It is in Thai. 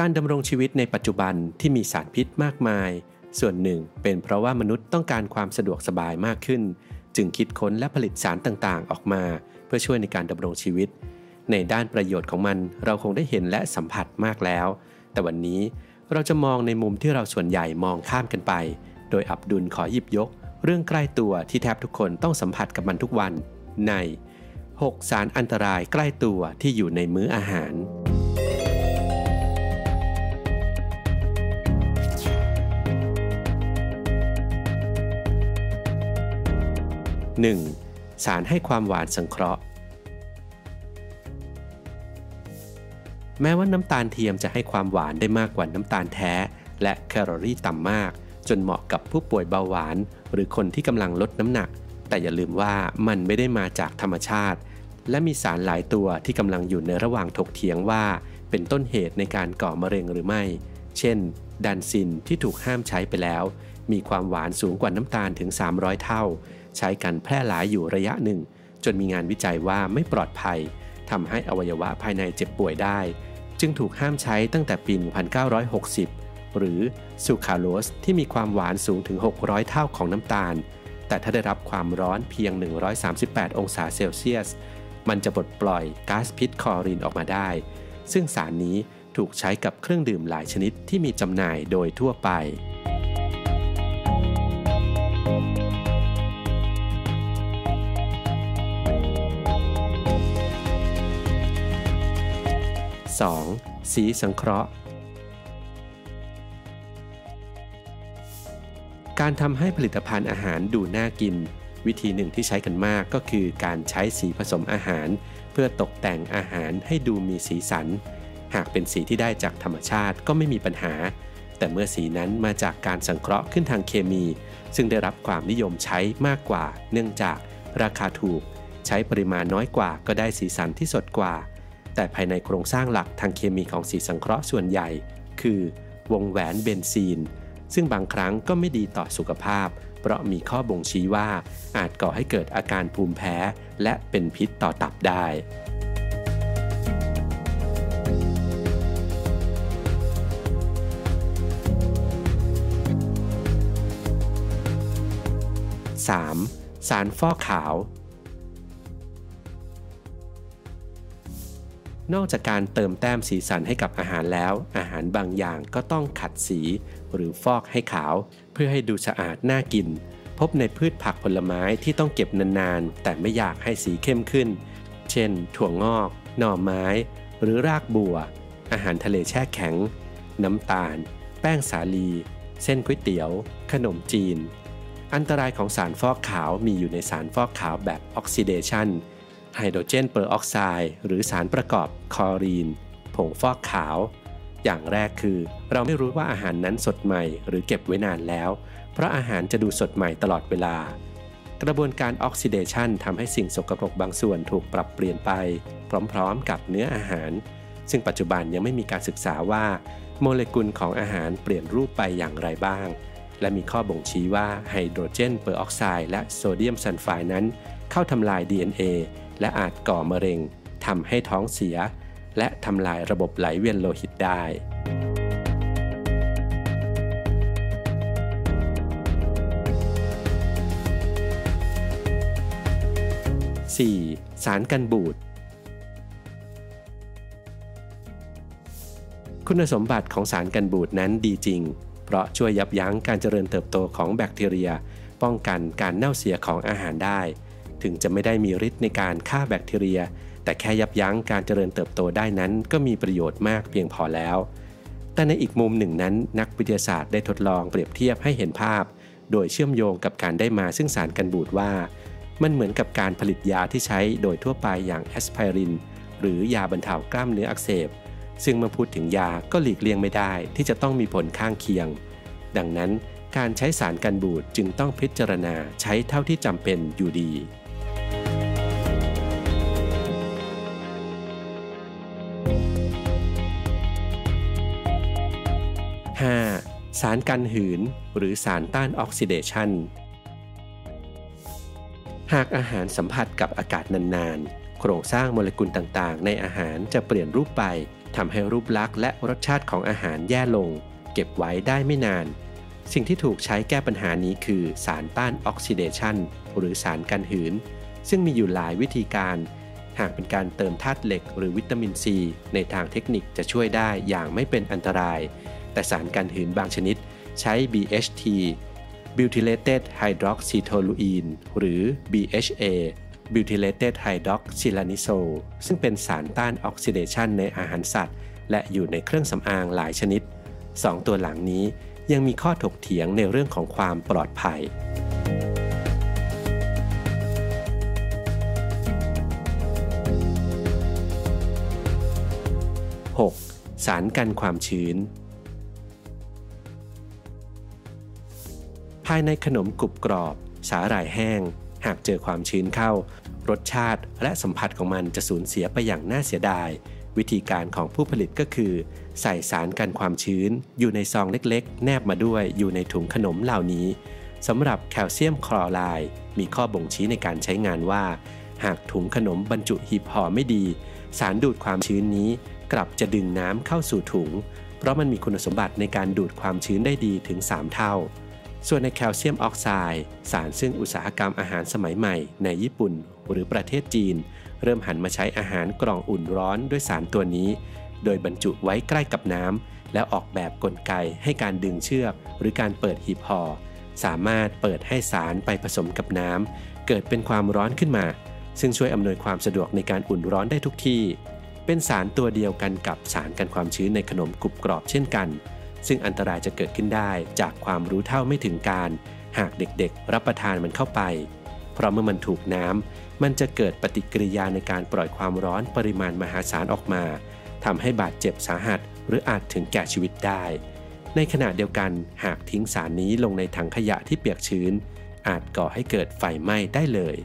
การดำรงชีวิตในปัจจุบันที่มีสารพิษมากมาย ส่วนหนึ่งเป็นเพราะว่ามนุษย์ต้องการความสะดวกสบายมากขึ้น จึงคิดค้นและผลิตสารต่างๆ ออกมา เพื่อช่วยในการดำรงชีวิต ในด้านประโยชน์ของมันเราคงได้เห็นและสัมผัสมากแล้ว แต่วันนี้เราจะมองในมุมที่เราส่วนใหญ่มองข้ามกันไป โดยอับดุลขอหยิบยก เรื่องใกล้ตัวที่แทบทุกคนต้องสัมผัสกับมันทุกวัน ใน 6 สารอันตรายใกล้ตัวที่อยู่ในมื้ออาหาร 1. สารให้ความหวานสังเคราะห์ แม้ว่าน้ำตาลเทียมจะให้ความหวานได้มากกว่าน้ำตาลแท้ และแคลอรี่ต่ำมาก จนเหมาะกับผู้ป่วยเบาหวาน หรือคนที่กำลังลดน้ำหนัก แต่อย่าลืมว่ามันไม่ได้มาจากธรรมชาติ และมีสารหลายตัวที่กำลังอยู่ในระหว่างถกเถียงว่า เป็นต้นเหตุในการก่อมะเร็งหรือไม่ เช่น ดันซินที่ถูกห้ามใช้ไปแล้วมีความหวานสูงกว่าน้ำตาลถึง 300 เท่า ใช้กันแพร่หลายอยู่ระยะหนึ่ง จนมีงานวิจัยว่าไม่ปลอดภัยทำให้อวัยวะภายในเจ็บป่วยได้ จึงถูกห้ามใช้ตั้งแต่ปี 1960 หรือซูคาโลสที่มีความหวานสูงถึง 600 เท่าของน้ำตาล แต่ถ้าได้รับความร้อนเพียง 138 องศาเซลเซียส มันจะปลดปล่อยก๊าซพิษคอรีนออกมาได้ ซึ่งสารนี้ถูกใช้กับเครื่องดื่มหลายชนิดที่มีจำหน่ายโดยทั่วไป 2. สีสังเคราะห์ การทำให้ผลิตภัณฑ์อาหารดูน่ากิน วิธีหนึ่งที่ใช้กันมากก็คือการใช้สีผสมอาหาร เพื่อตกแต่งอาหารให้ดูมีสีสัน หากเป็นสีที่ได้จากธรรมชาติก็ไม่มีปัญหา แต่เมื่อสีนั้นมาจากการสังเคราะห์ขึ้นทางเคมี ซึ่งได้รับความนิยมใช้มากกว่า เนื่องจากราคาถูก ใช้ปริมาณน้อยกว่าก็ได้สีสันที่สดกว่า แต่ภายในโครงสร้างหลักทางเคมีของสีสังเคราะห์ส่วนใหญ่ คือ วงแหวนเบนซีน ซึ่งบางครั้งก็ไม่ดีต่อสุขภาพ เพราะมีข้อบ่งชี้ว่าอาจก่อให้เกิดอาการภูมิแพ้ และเป็นพิษต่อตับได้ 3. สารฟอกขาว นอกจากการเติมแต้มสีสันให้กับอาหารแล้ว อาหารบางอย่างก็ต้องขัดสีหรือฟอกให้ขาว เพื่อให้ดูสะอาดน่ากิน พบในพืชผักผลไม้ที่ต้องเก็บนานๆ แต่ไม่อยากให้สีเข้มขึ้น เช่น ถั่วงอก หน่อไม้ หรือรากบัว อาหารทะเลแช่แข็ง น้ำตาล แป้งสาลี เส้นก๋วยเตี๋ยว ขนมจีน อันตรายของสารฟอกขาวมีอยู่ในสารฟอกขาวแบบออกซิเดชัน ไฮโดรเจนเปอร์ออกไซด์หรือสารประกอบคลอรีน ผงฟอกขาว อย่างแรกคือ เราไม่รู้ว่าอาหารนั้นสดใหม่หรือเก็บไว้นานแล้ว เพราะอาหารจะดูสดใหม่ตลอดเวลา กระบวนการออกซิเดชันทำให้สิ่งสกปรกบางส่วนถูกปรับเปลี่ยนไป พร้อมๆ กับเนื้ออาหาร ซึ่งปัจจุบันยังไม่มีการศึกษาว่า โมเลกุลของอาหารเปลี่ยนรูปไปอย่างไรบ้างและมีข้อบ่งชี้ว่าไฮโดรเจนเปอร์ออกไซด์และโซเดียมซัลไฟด์นั้น เข้าทำลาย DNA และอาจก่อมะเร็งทำให้ท้องเสีย และทำลายระบบไหลเวียนโลหิตได้ 4. สารกันบูดคุณสมบัติของสารกันบูดนั้นดีจริง เพราะช่วยยับยั้งการเจริญเติบโตของแบคทีเรีย ป้องกันการเน่าเสียของอาหารได้ ถึงจะไม่ได้มีฤทธิ์ในการฆ่าแบคทีเรีย แต่แค่ยับยั้งการเจริญเติบโตได้นั้น ก็มีประโยชน์มากเพียงพอแล้ว แต่ในอีกมุมหนึ่งนั้น นักวิทยาศาสตร์ได้ทดลองเปรียบเทียบให้เห็นภาพ โดยเชื่อมโยงกับการได้มาซึ่งสารกันบูดว่า มันเหมือนกับการผลิตยาที่ใช้โดยทั่วไปอย่างแอสไพรินหรือยาบรรเทากล้ามเนื้ออักเสบ ซึ่งเมื่อพูดถึงยาก็หลีกเลี่ยงไม่ได้ ที่จะต้องมีผลข้างเคียง ดังนั้นการใช้สารกันบูดจึงต้องพิจารณาใช้เท่าที่จำเป็นอยู่ดี สารกันหืน หรือสารต้านออกซิเดชันหากอาหารสัมผัสกับอากาศนานๆ โครงสร้างโมเลกุลต่างๆ ในอาหารจะเปลี่ยนรูปไปทำให้รูปลักษณ์และรสชาติของอาหารแย่ลง เก็บไว้ได้ไม่นาน สิ่งที่ถูกใช้แก้ปัญหานี้คือสารต้านออกซิเดชันหรือสารกันหืน ซึ่งมีอยู่หลายวิธีการ หากเป็นการเติมธาตุเหล็กหรือวิตามินซีในทางเทคนิคจะช่วยได้อย่างไม่เป็นอันตราย แต่สารกันหืนบางชนิดใช้ BHT Butylated Hydroxytoluene หรือ BHA Butylated Hydroxylanisole ซึ่งเป็นสารต้านออกซิเดชันในอาหารสัตว์ และอยู่ในเครื่องสำอางหลายชนิด 2 ตัวหลังนี้ยังมีข้อถกเถียงในเรื่องของความปลอดภัย 6. สารกันความชื้น ภายในขนมกรุบกรอบ สาหร่ายแห้ง หากเจอความชื้นเข้า รสชาติและสัมผัสของมันจะสูญเสียไปอย่างน่าเสียดาย วิธีการของผู้ผลิตก็คือ ใส่สารกันความชื้น อยู่ในซองเล็กๆ แนบมาด้วยอยู่ในถุงขนมเหล่านี้สำหรับแคลเซียมคลอไรด์มีข้อบ่งชี้ในการใช้งานว่า หากถุงขนมบรรจุหีบห่อไม่ดี สารดูดความชื้นนี้ กลับจะดึงน้ำเข้าสู่ถุง เพราะมันมีคุณสมบัติในการดูดความชื้นได้ดีถึง 3 เท่า ส่วนในแคลเซียมออกไซด์สารซึ่งอุตสาหกรรมอาหารสมัยใหม่ ในญี่ปุ่น หรือประเทศจีน เริ่มหันมาใช้อาหารกล่องอุ่นร้อนด้วยสารตัวนี้ โดยบรรจุไว้ใกล้กับน้ำแล้วออกแบบกลไกให้การดึงเชือก หรือการเปิดหีบห่อสามารถเปิดให้สารไปผสมกับน้ำเกิดเป็นความร้อนขึ้นมา ซึ่งช่วยอำนวยความสะดวกในการอุ่นร้อนได้ทุกที่ เป็นสารตัวเดียวกันกับสารกันความชื้นในขนมกรุบกรอบเช่นกัน ซึ่งอันตรายจะเกิดขึ้นได้จากความรู้เท่าไม่ถึงการ หากเด็กๆ รับประทานมันเข้าไป เพราะเมื่อมันถูกน้ำมันจะเกิดปฏิกิริยาในการปล่อยความร้อนปริมาณมหาศาลออกมาทำให้บาดเจ็บสาหัส หรืออาจถึงแก่ชีวิตได้ ในขณะเดียวกันหากทิ้งสารนี้ลงในถังขยะที่เปียกชื้น อาจก่อให้เกิดไฟไหม้ได้เลย